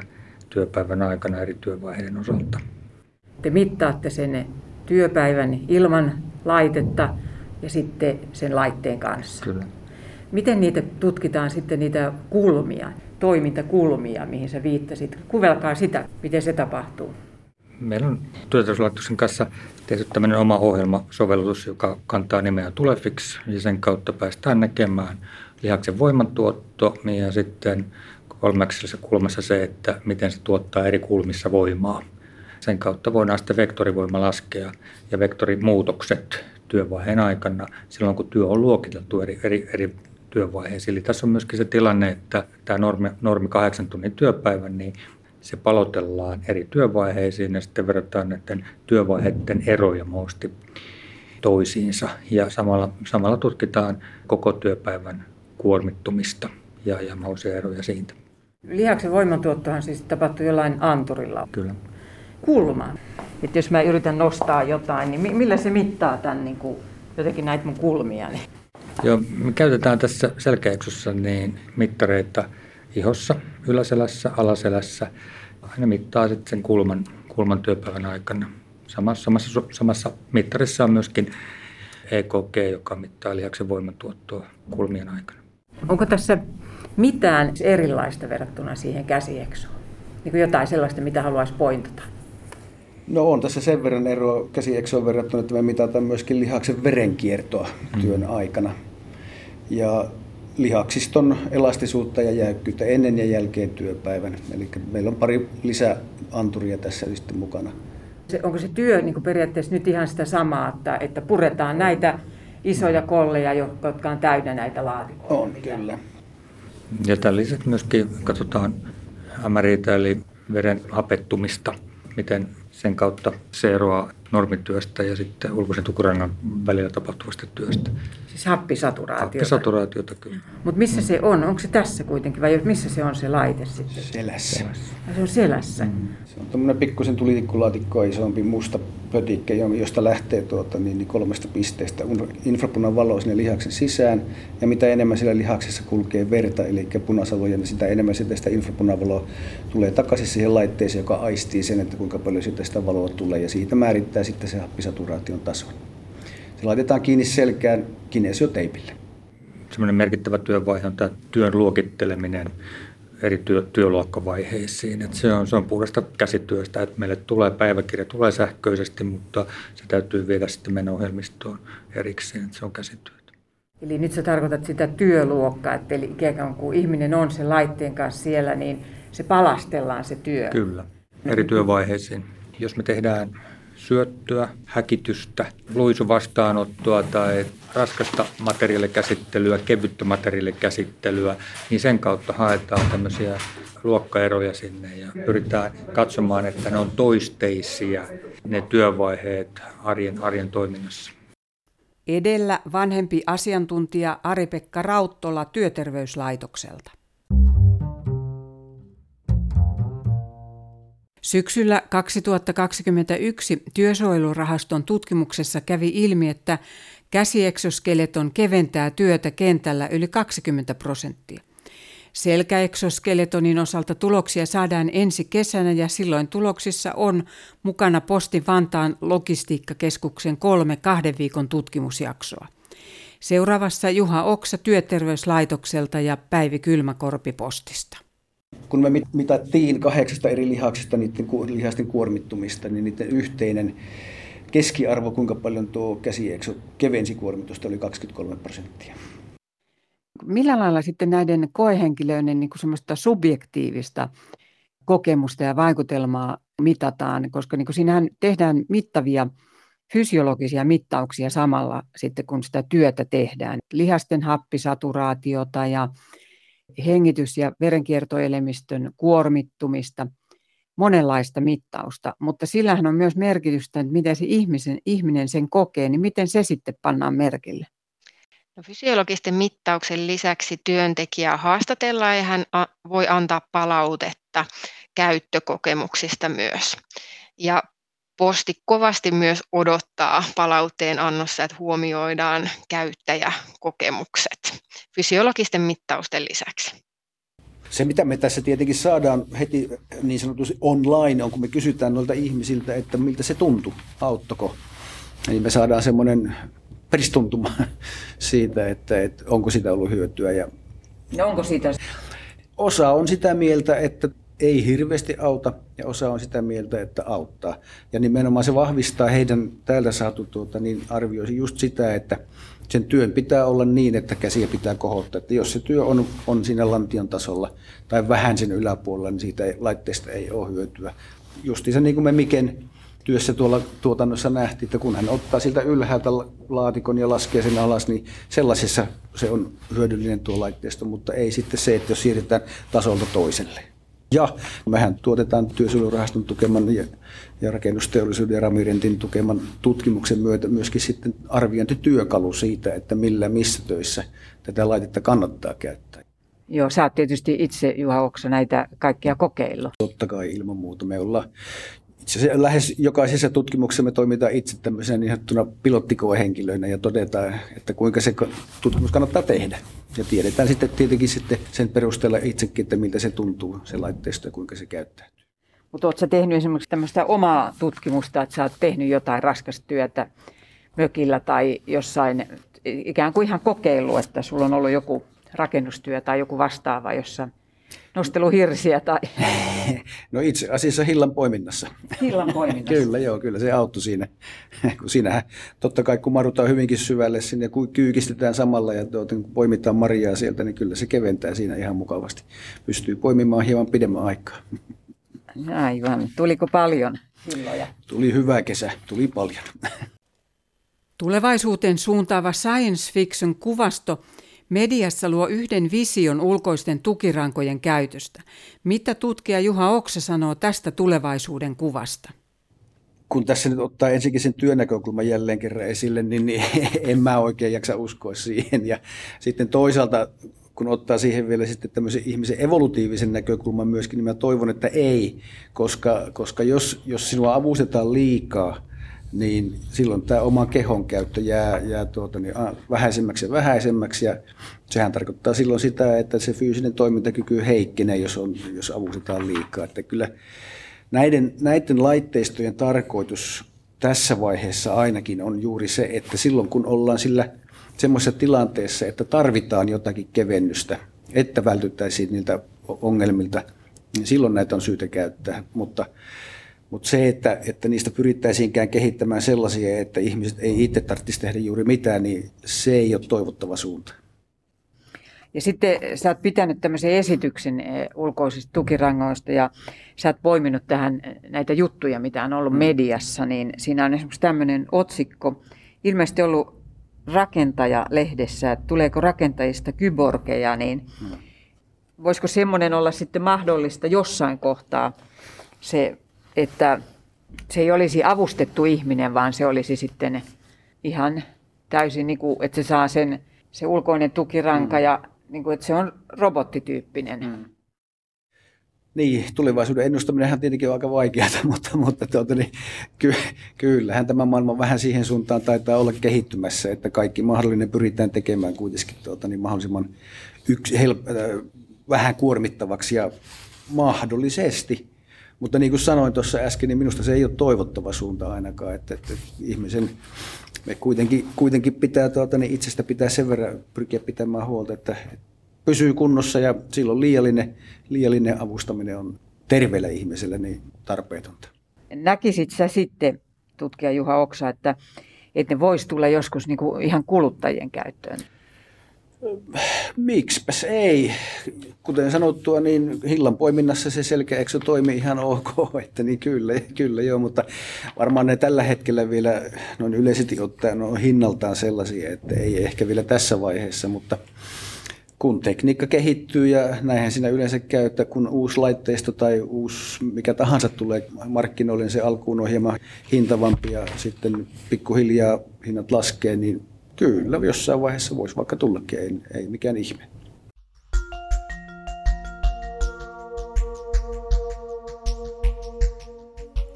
työpäivän aikana eri työvaiheiden osalta. Te mittaatte sen työpäivän ilman laitetta ja sitten sen laitteen kanssa. Kyllä. Miten niitä tutkitaan sitten niitä kulmia, toimintakulmia, mihin sä viittasit? Kuvelkaa sitä, miten se tapahtuu. Meillä on työterveyslaitoksen kanssa tehty tämmöinen oma ohjelmasovellus, joka kantaa nimeä Tulefix, ja sen kautta päästään näkemään lihaksen voimantuotto ja sitten kolmeksessa kulmassa se, että miten se tuottaa eri kulmissa voimaa. Sen kautta voidaan sitten vektorivoima laskea ja vektorimuutokset työvaiheen aikana silloin, kun työ on luokiteltu eri, eri, eri työvaiheisiin. Eli tässä on myöskin se tilanne, että tämä normi, normi kahdeksan tunnin työpäivän, niin se palotellaan eri työvaiheisiin ja sitten verrataan näiden työvaiheiden eroja muusti toisiinsa. Ja samalla, samalla tutkitaan koko työpäivän kuormittumista ja, ja mahdollisia eroja siitä. Lihaksen voimantuottohan siis tapahtuu jollain anturilla. Kyllä. Kulma. Että jos mä yritän nostaa jotain, niin millä se mittaa tämän niin kuin, jotenkin näitä mun kulmia? Niin? Joo, me käytetään tässä selkäeksossa niin mittareita ihossa, yläselässä, alaselässä. Aina mittaa sitten sen kulman, kulman työpäivän aikana. Samassa, samassa, samassa mittarissa on myöskin EKG, joka mittaa lihaksen voimantuottoa kulmien aikana. Onko tässä mitään erilaista verrattuna siihen käsieksoon? Niin kuin jotain sellaista, mitä haluaisi pointata? No on tässä sen verran eroa käsieksoon verrattuna, että me mitataan myöskin lihaksen verenkiertoa työn mm. aikana. Ja lihaksiston elastisuutta ja jäykkyyttä ennen ja jälkeen työpäivän. Eli meillä on pari lisäanturia tässä sitten mukana. Se, onko se työ niin periaatteessa nyt ihan sitä samaa, että, että puretaan näitä isoja kolleja, jotka on täynnä näitä laatikoita? On, kyllä. Ja tämän lisäksi myöskin katsotaan MRItä eli veren hapettumista, miten sen kautta se eroaa normityöstä ja sitten ulkoisen tukurangan välillä tapahtuvasta työstä. Siis happisaturaatiota? Happisaturaatiota, kyllä. Mutta missä se on? Onko se tässä kuitenkin vai missä se on se laite sitten? Selässä. Ja se on selässä? Mm. Se on tämmöinen pikkusen tulitikkulaatikko, isompi musta pötikke, josta lähtee tuota, niin, niin kolmesta pisteestä infrapunan valo sinne lihaksen sisään. Ja mitä enemmän siellä lihaksessa kulkee verta, eli punasaloja, niin sitä enemmän sitä, sitä infrapunavaloa tulee takaisin siihen laitteeseen, joka aistii sen, että kuinka paljon sitä, sitä valoa tulee. Ja siitä määrittää sitten se happisaturaation taso. Se laitetaan kiinni selkään kinesioteipille. Sellainen merkittävä työvaihe on tämä työn luokitteleminen eri työ, työluokkavaiheisiin. Et se, on, se on puhdasta käsityöstä, että meille tulee päiväkirja, tulee sähköisesti, mutta se täytyy viedä sitten meno-ohjelmistoon erikseen, että se on käsityötä. Eli nyt sä tarkoitat sitä työluokkaa, että eli ikään kuin ihminen on sen laitteen kanssa siellä, niin se palastellaan se työ. Kyllä, eri työvaiheisiin. Jos me tehdään syöttöä, häkitystä, luisuvastaanottoa tai raskasta materiaalikäsittelyä, kevyttä materiaalikäsittelyä, niin sen kautta haetaan tämmöisiä luokkaeroja sinne ja pyritään katsomaan, että ne on toisteisia ne työvaiheet arjen, arjen toiminnassa. Edellä vanhempi asiantuntija Ari-Pekka Rauttola Työterveyslaitokselta. Syksyllä 2021 työsuojelurahaston tutkimuksessa kävi ilmi, että käsieksoskeleton keventää työtä kentällä yli 20 prosenttia. Selkäeksoskeletonin osalta tuloksia saadaan ensi kesänä ja silloin tuloksissa on mukana Posti Vantaan logistiikkakeskuksen kolme kahden viikon tutkimusjaksoa. Seuraavassa Juha Oksa työterveyslaitokselta ja Päivi Kylmäkorpi postista. Kun me mitattiin kahdeksasta eri lihaksista niiden lihasten kuormittumista, niin niiden yhteinen keskiarvo, kuinka paljon tuo käsiekso kevensi kuormitusta, oli 23 prosenttia. Millä lailla sitten näiden koehenkilöiden niin semmoista subjektiivista kokemusta ja vaikutelmaa mitataan, koska niin siinähän tehdään mittavia fysiologisia mittauksia samalla sitten, kun sitä työtä tehdään. Lihasten happisaturaatiota ja hengitys- ja verenkiertoelimistön kuormittumista, monenlaista mittausta, mutta sillähän on myös merkitystä, että miten se ihmisen, ihminen sen kokee, niin miten se sitten pannaan merkille. No, fysiologisten mittauksen lisäksi työntekijää haastatellaan ja hän voi antaa palautetta käyttökokemuksista myös. Ja posti kovasti myös odottaa palautteen annossa, että huomioidaan käyttäjäkokemukset fysiologisten mittausten lisäksi. Se, mitä me tässä tietenkin saadaan heti niin sanotusti online, on kun me kysytään noilta ihmisiltä, että miltä se tuntui, auttoko. Niin me saadaan semmoinen peristuntuma siitä, että, että onko sitä ollut hyötyä. Ja no onko siitä? Osa on sitä mieltä, että ei hirveästi auta ja osa on sitä mieltä, että auttaa. Ja nimenomaan se vahvistaa heidän täältä saatu tuota, niin arvioisi just sitä, että sen työn pitää olla niin, että käsiä pitää kohottaa. Että jos se työ on, on siinä lantion tasolla tai vähän sen yläpuolella, niin siitä laitteesta ei ole hyötyä. Justiinsa niin kuin me Miken työssä tuolla tuotannossa nähtiin, että kun hän ottaa siltä ylhäältä laatikon ja laskee sen alas, niin sellaisessa se on hyödyllinen tuo laitteisto, mutta ei sitten se, että jos siirretään tasolta toiselle. Ja mehän tuotetaan työsuojelurahaston tukeman ja, ja rakennusteollisuuden ja Ramirentin tukeman tutkimuksen myötä myöskin sitten arviointityökalu siitä, että millä missä töissä tätä laitetta kannattaa käyttää. Joo, sä oot tietysti itse, Juha Oksa, näitä kaikkia kokeillut. Totta kai ilman muuta. Me ollaan lähes jokaisessa tutkimuksessa me toimitaan itse tämmöisenä niin sanottuna pilottikoehenkilöinä ja todetaan, että kuinka se tutkimus kannattaa tehdä. Ja tiedetään sitten tietenkin sitten sen perusteella itsekin, että miltä se tuntuu, se laitteisto ja kuinka se käyttää. Mutta oletko tehnyt esimerkiksi tämmöistä omaa tutkimusta, että sä oot tehnyt jotain raskasta työtä mökillä tai jossain, ikään kuin ihan kokeilu, että sulla on ollut joku rakennustyö tai joku vastaava, jossa nosteluhirsiä tai... No itse asiassa hillan poiminnassa. Hillan poiminnassa. kyllä, joo, kyllä se auttoi siinä. kun siinähän totta kai kun marutaan hyvinkin syvälle sinne ja kyykistetään samalla ja tuota, kun poimitaan marjaa sieltä, niin kyllä se keventää siinä ihan mukavasti. Pystyy poimimaan hieman pidemmän aikaa. Aivan. Tuliko paljon hilloja? Tuli hyvä kesä, tuli paljon. Tulevaisuuteen suuntaava science fiction kuvasto Mediassa luo yhden vision ulkoisten tukirankojen käytöstä. Mitä tutkija Juha Oksa sanoo tästä tulevaisuuden kuvasta? Kun tässä nyt ottaa ensinnäkin sen työnäkökulman jälleen kerran esille, niin, niin en mä oikein jaksa uskoa siihen. Ja sitten toisaalta, kun ottaa siihen vielä sitten tämmöisen ihmisen evolutiivisen näkökulman myöskin, niin mä toivon, että ei, koska, koska jos, jos sinua avustetaan liikaa, niin silloin tämä oma kehon käyttö jää, jää tuota, niin vähäisemmäksi ja vähäisemmäksi. Ja sehän tarkoittaa silloin sitä, että se fyysinen toimintakyky heikkenee, jos, on, jos avustetaan liikaa. Että kyllä näiden, näiden laitteistojen tarkoitus tässä vaiheessa ainakin on juuri se, että silloin kun ollaan sillä semmoisessa tilanteessa, että tarvitaan jotakin kevennystä, että vältyttäisiin niiltä ongelmilta, niin silloin näitä on syytä käyttää. Mutta mutta se, että, että niistä pyrittäisiinkään kehittämään sellaisia, että ihmiset ei itse tarvitsisi tehdä juuri mitään, niin se ei ole toivottava suunta. Ja sitten sä oot pitänyt tämmöisen esityksen eh, ulkoisista tukirangoista ja sä oot poiminut tähän näitä juttuja, mitä on ollut mm. mediassa, niin siinä on esimerkiksi tämmöinen otsikko, ilmeisesti ollut rakentaja-lehdessä, että tuleeko rakentajista kyborgeja, niin mm. voisiko semmoinen olla sitten mahdollista jossain kohtaa se että se ei olisi avustettu ihminen, vaan se olisi sitten ihan täysin, niin kuin, että se saa sen, se ulkoinen tukiranka mm. ja niin kuin, että se on robottityyppinen. Mm. Niin, tulevaisuuden ennustaminen tietenkin on aika vaikeaa, mutta, mutta tuota, niin, ky, kyllähän tämä maailma vähän siihen suuntaan taitaa olla kehittymässä, että kaikki mahdollinen pyritään tekemään kuitenkin tuota, niin mahdollisimman yksi, help, äh, vähän kuormittavaksi ja mahdollisesti mutta niin kuin sanoin tuossa äsken, niin minusta se ei ole toivottava suunta ainakaan, että, että ihmisen me kuitenkin, kuitenkin pitää tuota, niin itsestä pitää sen verran pyrkiä pitämään huolta, että pysyy kunnossa ja silloin liiallinen, liiallinen avustaminen on terveellä ihmisellä niin tarpeetonta. Näkisit sä sitten, tutkija Juha Oksa, että, että ne voisi tulla joskus niin kuin ihan kuluttajien käyttöön? Miksipäs ei. Kuten sanottua, niin hillan poiminnassa se selkeäksy toimii ihan ok, että niin kyllä, kyllä joo, mutta varmaan ne tällä hetkellä vielä noin yleisesti ottaen on hinnaltaan sellaisia, että ei ehkä vielä tässä vaiheessa, mutta kun tekniikka kehittyy ja näinhän siinä yleensä käy, että kun uusi laitteisto tai uusi mikä tahansa tulee markkinoille, niin se alkuun on hieman hintavampi ja sitten pikkuhiljaa hinnat laskee, niin kyllä jossain vaiheessa voisi vaikka tullakin, ei, ei mikään ihme.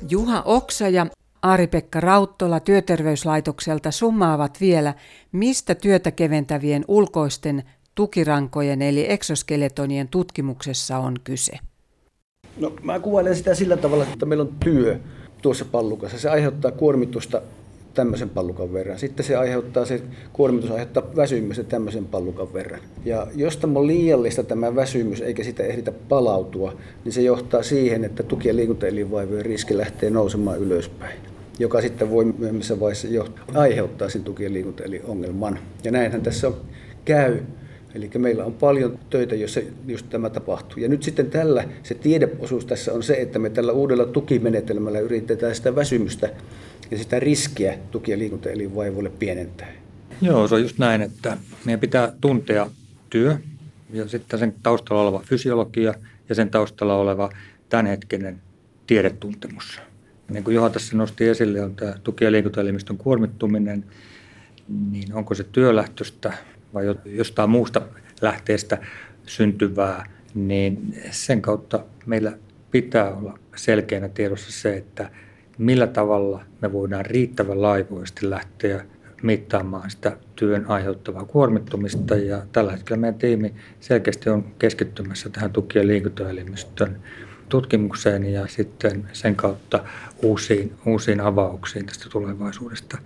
Juha Oksa ja Ari-Pekka Rauttola työterveyslaitokselta summaavat vielä, mistä työtä keventävien ulkoisten tukirankojen eli exoskeletonien tutkimuksessa on kyse? No, mä kuvailen sitä sillä tavalla, että meillä on työ tuossa pallukassa. Se aiheuttaa kuormitusta tämmöisen pallukan verran. Sitten se aiheuttaa, se kuormitus aiheuttaa väsymystä tämmöisen pallukan verran. Ja jos tämä on liiallista tämä väsymys eikä sitä ehditä palautua, niin se johtaa siihen, että tuki- ja liikuntaelinvaivojen riski lähtee nousemaan ylöspäin joka sitten voi myöhemmissä vaiheessa jo aiheuttaa sen tuki- ja liikuntaeliongelman. Ja näinhän tässä on, käy Eli meillä on paljon töitä, jossa just tämä tapahtuu. Ja nyt sitten tällä, se tiedeosuus tässä on se, että me tällä uudella tukimenetelmällä yritetään sitä väsymystä ja sitä riskiä tuki- ja liikuntaelinvaivoille pienentää. Joo, se on just näin, että meidän pitää tuntea työ ja sitten sen taustalla oleva fysiologia ja sen taustalla oleva tämänhetkinen tiedetuntemus. Niin kuin Juha tässä nosti esille, on tämä tuki- ja liikuntaelimistön kuormittuminen, niin onko se työlähtöistä vai jostain muusta lähteestä syntyvää, niin sen kautta meillä pitää olla selkeänä tiedossa se, että millä tavalla me voidaan riittävän laivoisesti lähteä mittaamaan sitä työn aiheuttavaa kuormittumista. Ja tällä hetkellä meidän tiimi selkeästi on keskittymässä tähän tuki- ja liikuntaelimistön tutkimukseen ja sitten sen kautta uusiin, uusiin avauksiin tästä tulevaisuudesta.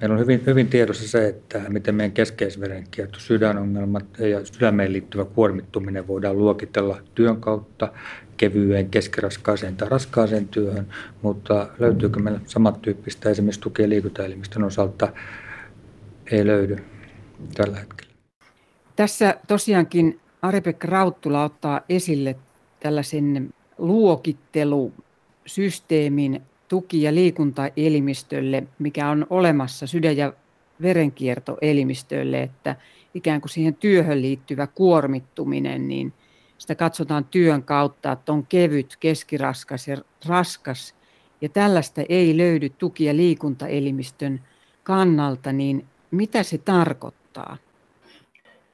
Meillä on hyvin, hyvin tiedossa se, että miten meidän keskeisverenkierto, sydänongelmat ja sydämeen liittyvä kuormittuminen voidaan luokitella työn kautta kevyeen, keskiraskaaseen tai raskaaseen työhön, mutta löytyykö meillä samantyyppistä esimerkiksi ja liikuntaelimistön osalta? Ei löydy tällä hetkellä. Tässä tosiaankin Ari-Pekka Rauttula ottaa esille tällaisen luokittelusysteemin tuki- ja liikuntaelimistölle, mikä on olemassa sydän- ja verenkiertoelimistölle, että ikään kuin siihen työhön liittyvä kuormittuminen, niin sitä katsotaan työn kautta, että on kevyt, keskiraskas ja raskas, ja tällaista ei löydy tuki- ja liikuntaelimistön kannalta, niin mitä se tarkoittaa?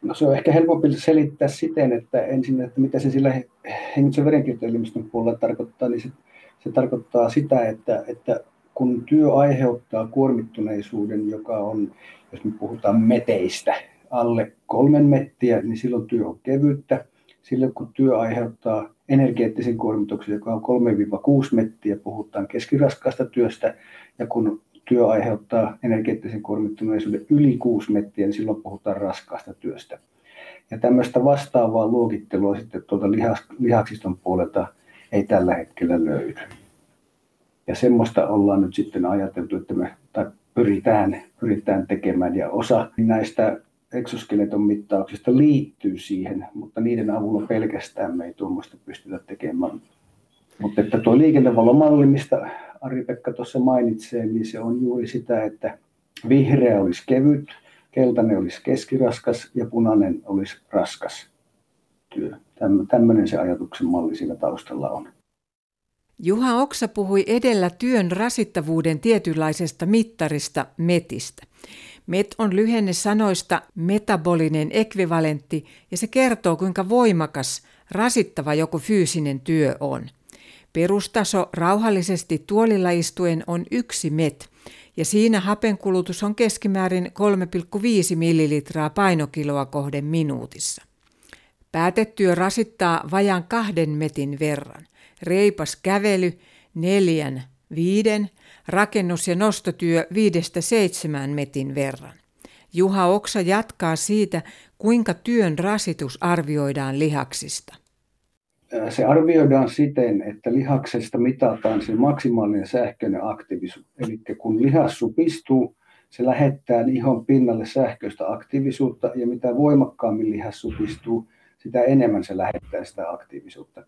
No se on ehkä helpompi selittää siten, että ensin, että mitä se sillä hengitys- verenkiertoelimistön puolella tarkoittaa, niin se se tarkoittaa sitä, että, että kun työ aiheuttaa kuormittuneisuuden, joka on, jos me puhutaan meteistä, alle kolmen mettiä, niin silloin työ on kevyttä. Silloin kun työ aiheuttaa energeettisen kuormituksen, joka on 3-6 mettiä, puhutaan keskiraskaasta työstä. Ja kun työ aiheuttaa energeettisen kuormittuneisuuden yli 6 mettiä, niin silloin puhutaan raskaasta työstä. Ja tämmöistä vastaavaa luokittelua sitten tuolta lihaksiston puolelta ei tällä hetkellä löydy. Ja semmoista ollaan nyt sitten ajateltu, että me tai pyritään, pyritään tekemään ja osa näistä exoskeleton mittauksista liittyy siihen, mutta niiden avulla pelkästään me ei tuommoista pystytä tekemään. Mutta että tuo liikennevalomalli, mistä Ari-Pekka tuossa mainitsee, niin se on juuri sitä, että vihreä olisi kevyt, keltainen olisi keskiraskas ja punainen olisi raskas työ. Tämmöinen se ajatuksen malli siinä taustalla on. Juha Oksa puhui edellä työn rasittavuuden tietynlaisesta mittarista METistä. MET on lyhenne sanoista metabolinen ekvivalentti ja se kertoo kuinka voimakas, rasittava joku fyysinen työ on. Perustaso rauhallisesti tuolilla istuen on yksi MET ja siinä hapenkulutus on keskimäärin 3,5 millilitraa painokiloa kohden minuutissa. Päätetyö rasittaa vajan kahden metin verran. Reipas kävely neljän viiden, rakennus- ja nostotyö viidestä seitsemään metin verran. Juha Oksa jatkaa siitä, Kuinka työn rasitus arvioidaan lihaksista? Se arvioidaan siten, että lihaksesta mitataan se maksimaalinen sähköinen aktiivisuus. Eli kun lihas supistuu, se lähettää ihon pinnalle sähköistä aktiivisuutta ja mitä voimakkaammin lihas supistuu, sitä enemmän se lähettää sitä aktiivisuutta.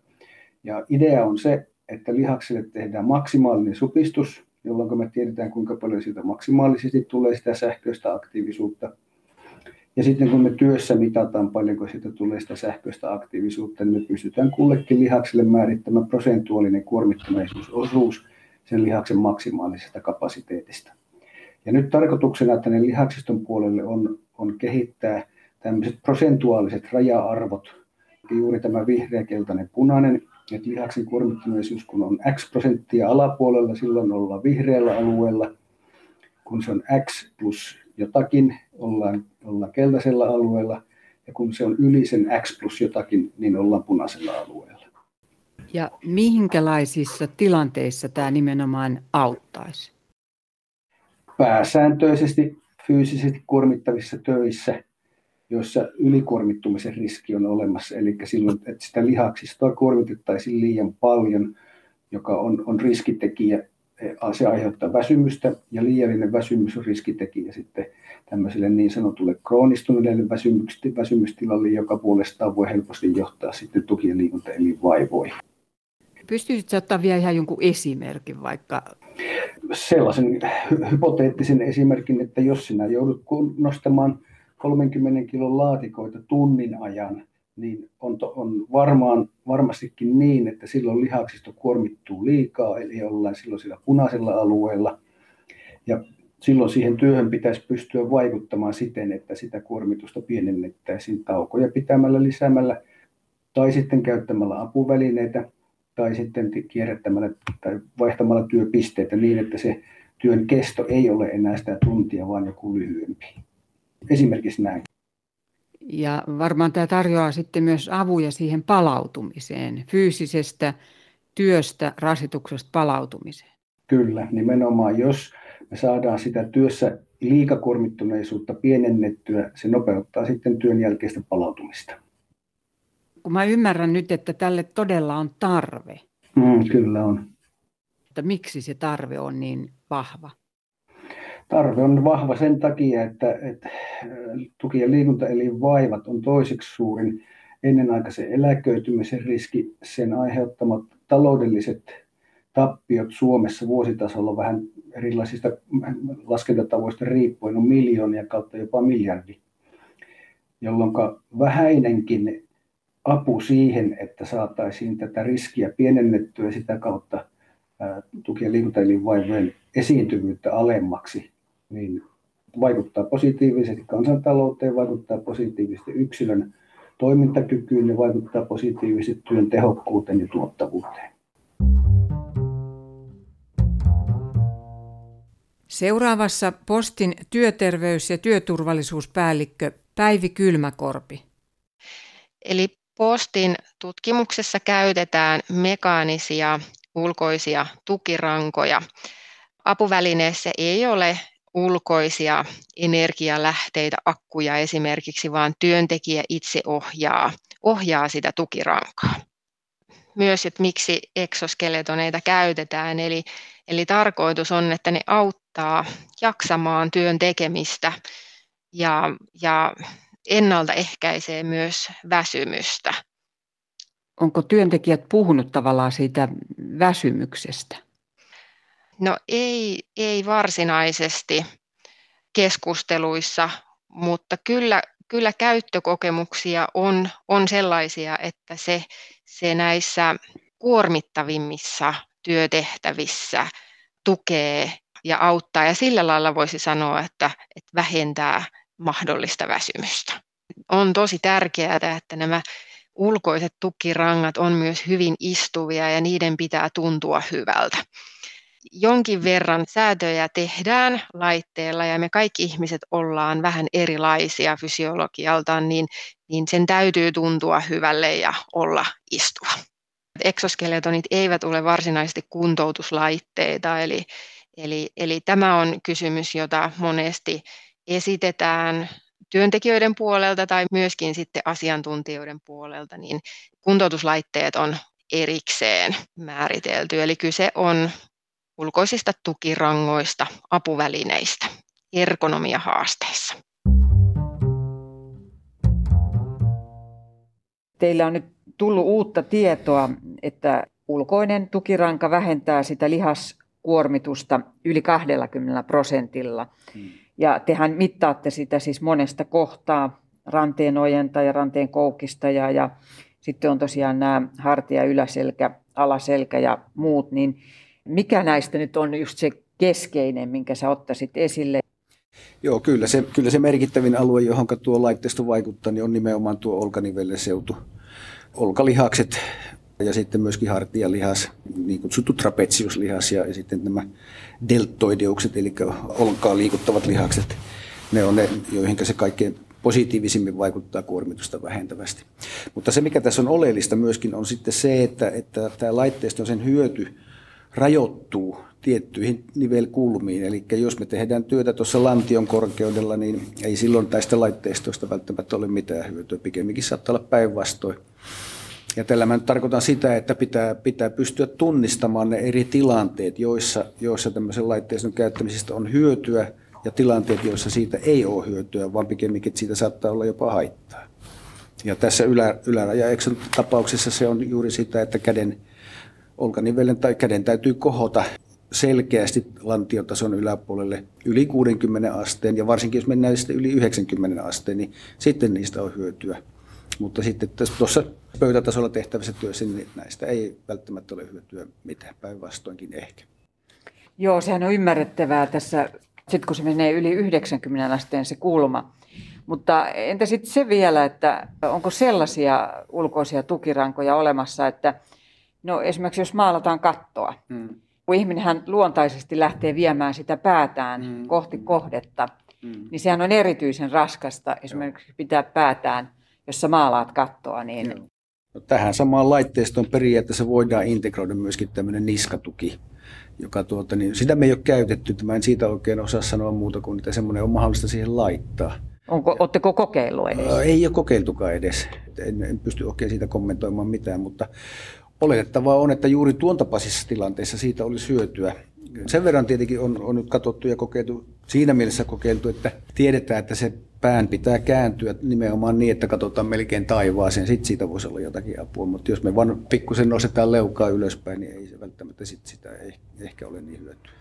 Ja idea on se, että lihakselle tehdään maksimaalinen supistus, jolloin me tiedetään kuinka paljon siitä maksimaalisesti tulee sitä sähköistä aktiivisuutta. Ja sitten kun me työssä mitataan paljonko siitä tulee sitä sähköistä aktiivisuutta, niin me pystytään kullekin lihakselle määrittämään prosentuaalinen kuormittuneisuusosuus sen lihaksen maksimaalisesta kapasiteetista. Ja nyt tarkoituksena tänne lihaksiston puolelle on, on kehittää tämmöiset prosentuaaliset raja-arvot, juuri tämä vihreä, keltainen, punainen, että lihaksen kuormittuneisuus kun on x prosenttia alapuolella, silloin ollaan vihreällä alueella. Kun se on x plus jotakin, ollaan, ollaan keltaisella alueella. Ja kun se on yli sen x plus jotakin, niin ollaan punaisella alueella. Ja minkälaisissa tilanteissa tämä nimenomaan auttaisi? Pääsääntöisesti fyysisesti kuormittavissa töissä, joissa ylikuormittumisen riski on olemassa. Eli silloin, että sitä lihaksistoa kuormitettaisiin liian paljon, joka on, on riskitekijä. Se aiheuttaa väsymystä ja liiallinen väsymys on riskitekijä sitten tämmöiselle niin sanotulle kroonistuneelle väsymystilalle, joka puolestaan voi helposti johtaa sitten tuki- ja liikuntaelinvaivoihin. Pystyisit ottaa vielä ihan jonkun esimerkin vaikka? Sellaisen hypoteettisen esimerkin, että jos sinä joudut nostamaan 30 kilon laatikoita tunnin ajan, niin on, to, on varmaan, varmastikin niin, että silloin lihaksisto kuormittuu liikaa, eli ollaan silloin sillä punaisella alueella. Ja silloin siihen työhön pitäisi pystyä vaikuttamaan siten, että sitä kuormitusta pienennettäisiin taukoja pitämällä, lisäämällä tai sitten käyttämällä apuvälineitä tai sitten kierrättämällä tai vaihtamalla työpisteitä niin, että se työn kesto ei ole enää sitä tuntia, vaan joku lyhyempi. Esimerkiksi näin. Ja varmaan tämä tarjoaa sitten myös avuja siihen palautumiseen, fyysisestä työstä, rasituksesta palautumiseen. Kyllä, nimenomaan jos me saadaan sitä työssä liikakuormittuneisuutta pienennettyä, se nopeuttaa sitten työn jälkeistä palautumista. Kun mä ymmärrän nyt, että tälle todella on tarve. Mm, kyllä on. Että miksi se tarve on niin vahva? Tarve on vahva sen takia, että, että tuki- ja vaivat on toiseksi suurin ennenaikaisen eläköitymisen riski, sen aiheuttamat taloudelliset tappiot Suomessa vuositasolla vähän erilaisista laskentatavoista riippuen on miljoonia kautta jopa miljardi, jolloin vähäinenkin apu siihen, että saataisiin tätä riskiä pienennettyä sitä kautta tuki- ja liikuntaelinvaivojen esiintyvyyttä alemmaksi, niin vaikuttaa positiivisesti kansantalouteen, vaikuttaa positiivisesti yksilön toimintakykyyn ja vaikuttaa positiivisesti työn tehokkuuteen ja tuottavuuteen. Seuraavassa Postin työterveys- ja työturvallisuuspäällikkö Päivi Kylmäkorpi. Eli Postin tutkimuksessa käytetään mekaanisia ulkoisia tukirankoja. Apuvälineessä ei ole ulkoisia energialähteitä, akkuja esimerkiksi, vaan työntekijä itse ohjaa, ohjaa sitä tukirankaa. Myös, että miksi eksoskeletoneita käytetään, eli, eli tarkoitus on, että ne auttaa jaksamaan työn tekemistä ja, ja ennaltaehkäisee myös väsymystä. Onko työntekijät puhunut tavallaan siitä väsymyksestä? No ei, ei varsinaisesti keskusteluissa, mutta kyllä, kyllä käyttökokemuksia on, on sellaisia, että se, se näissä kuormittavimmissa työtehtävissä tukee ja auttaa. Ja sillä lailla voisi sanoa, että, että vähentää mahdollista väsymystä. On tosi tärkeää, että nämä ulkoiset tukirangat on myös hyvin istuvia ja niiden pitää tuntua hyvältä. Jonkin verran säätöjä tehdään laitteella ja me kaikki ihmiset ollaan vähän erilaisia fysiologialtaan, niin, niin sen täytyy tuntua hyvälle ja olla istuva. Exoskeletonit eivät ole varsinaisesti kuntoutuslaitteita, eli, eli, eli tämä on kysymys, jota monesti esitetään työntekijöiden puolelta tai myöskin sitten asiantuntijoiden puolelta, niin kuntoutuslaitteet on erikseen määritelty. Eli kyse on ulkoisista tukirangoista, apuvälineistä ergonomiahaasteissa. Teillä on nyt tullut uutta tietoa, että ulkoinen tukiranka vähentää sitä lihaskuormitusta yli 20 prosentilla. Hmm. Ja tehän mittaatte sitä siis monesta kohtaa, ranteen ojenta ja ranteen koukista ja, ja sitten on tosiaan nämä hartia, yläselkä, alaselkä ja muut, niin mikä näistä nyt on just se keskeinen, minkä sä ottaisit esille? Joo, kyllä se, kyllä se merkittävin alue, johon tuo laitteisto vaikuttaa, niin on nimenomaan tuo olkanivellen seutu. Olkalihakset ja sitten myöskin hartialihas, niin kutsuttu trapetsiuslihas ja, ja sitten nämä deltoideukset, eli olkaa liikuttavat lihakset. Ne on ne, joihin se kaikkein positiivisimmin vaikuttaa kuormitusta vähentävästi. Mutta se, mikä tässä on oleellista myöskin, on sitten se, että, että tämä laitteisto, sen hyöty rajoittuu tiettyihin nivelkulmiin. Eli jos me tehdään työtä tuossa lantion korkeudella, niin ei silloin tästä laitteistosta välttämättä ole mitään hyötyä. Pikemminkin saattaa olla päinvastoin. Ja tällä mä tarkoitan sitä, että pitää, pitää pystyä tunnistamaan ne eri tilanteet, joissa, joissa tämmöisen laitteiston käyttämisestä on hyötyä ja tilanteet, joissa siitä ei ole hyötyä, vaan pikemminkin siitä saattaa olla jopa haittaa. Ja tässä ylä, yläraja tapauksessa se on juuri sitä, että käden olkanivelen tai käden täytyy kohota selkeästi lantiotason yläpuolelle yli 60 asteen ja varsinkin jos mennään sitten yli 90 asteen, niin sitten niistä on hyötyä. Mutta sitten tuossa pöytätasolla tehtävissä työssä niin näistä ei välttämättä ole hyötyä mitään, päinvastoinkin ehkä. Joo, sehän on ymmärrettävää tässä, sitten kun se menee yli 90 asteen se kulma. Mutta entä sitten se vielä, että onko sellaisia ulkoisia tukirankoja olemassa, että no esimerkiksi jos maalataan kattoa, hmm kun ihminen luontaisesti lähtee viemään sitä päätään mm. kohti kohdetta, mm. niin sehän on erityisen raskasta esimerkiksi pitää päätään, jossa maalaat kattoa. Niin... No, tähän samaan laitteistoon periaatteessa voidaan integroida myöskin tämmöinen niskatuki, joka tuota, niin sitä me ei ole käytetty. Mä en siitä oikein osaa sanoa muuta kuin, että semmoinen on mahdollista siihen laittaa. Onko, oletteko kokeillut edes? Ei ole kokeiltukaan edes. En, en pysty oikein siitä kommentoimaan mitään, mutta Oletettavaa on, että juuri tuon tapaisissa tilanteissa siitä olisi hyötyä. Sen verran tietenkin on, on nyt katsottu ja kokeiltu, siinä mielessä kokeiltu, että tiedetään, että se pään pitää kääntyä nimenomaan niin, että katsotaan melkein taivaaseen, sitten siitä voisi olla jotakin apua, mutta jos me vaan pikkusen nostetaan leukaa ylöspäin, niin ei se välttämättä sit sitä ei, ehkä ole niin hyötyä.